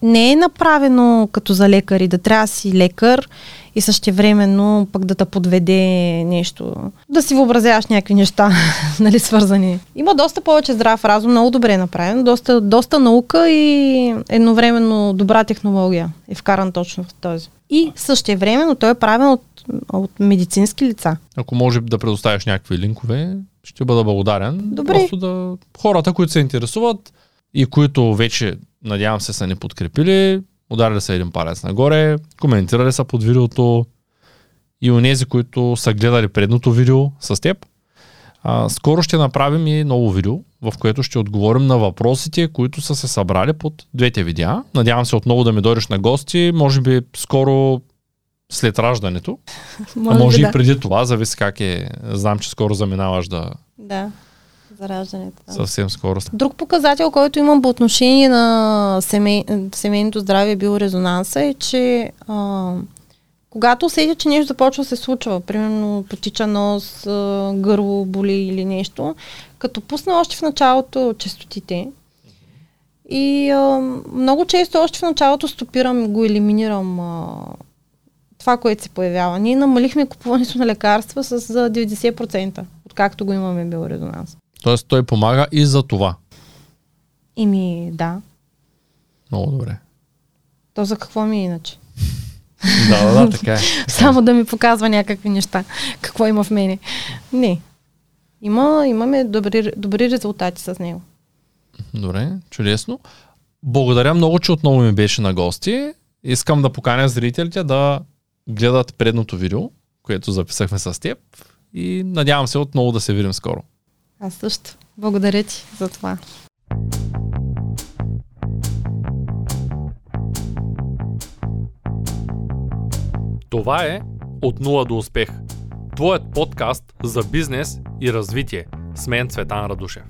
Не е направено като за лекари, да трябва да си лекар и същевременно пък да те подведе нещо. Да си въобразяваш някакви неща, нали, свързани. Има доста повече здрав разум, много добре е направен, доста, доста наука и едновременно добра технология е вкаран точно в този. И същевременно той е правен от, от медицински лица. Ако може да предоставиш някакви линкове, ще бъда благодарен. Добре. Просто да хората, които се интересуват и които вече, надявам се, са ни подкрепили, ударили са един палец нагоре, коментирали са под видеото и онези, които са гледали предното видео с теб. А, скоро ще направим и ново видео, в което ще отговорим на въпросите, които са се събрали под двете видеа. Надявам се отново да ми дойдеш на гости, може би скоро след раждането. Може, може би и да. преди това, зависи как е. Знам, че скоро заминаваш да Да, за раждането. Да. съвсем скоро. Друг показател, който имам по отношение на семей, семейното здраве и биорезонанса е, че а, когато усетя, че нещо започва да се случва, примерно потича нос, а, гърло боли или нещо, като пусна още в началото частотите и а, много често още в началото стопирам и го елиминирам а, това, което се появява. Ние намалихме купуването на лекарства с за 90%, откакто го имаме биорезонанс. Тоест той помага и за това. Ими, да. Много добре. То за какво ми е иначе? Да, да, да, така е. Само да ми показва някакви неща. Какво има в мене. Не. Има, имаме добри, добри резултати с него. Добре, чудесно. Благодаря много, че отново ми беше на гости. Искам да поканя зрителите да гледат предното видео, което записахме с теб и надявам се отново да се видим скоро. Аз също. Благодаря ти за това. Това е От нула до успех. Твоят подкаст за бизнес и развитие. С мен Цветан Радушев.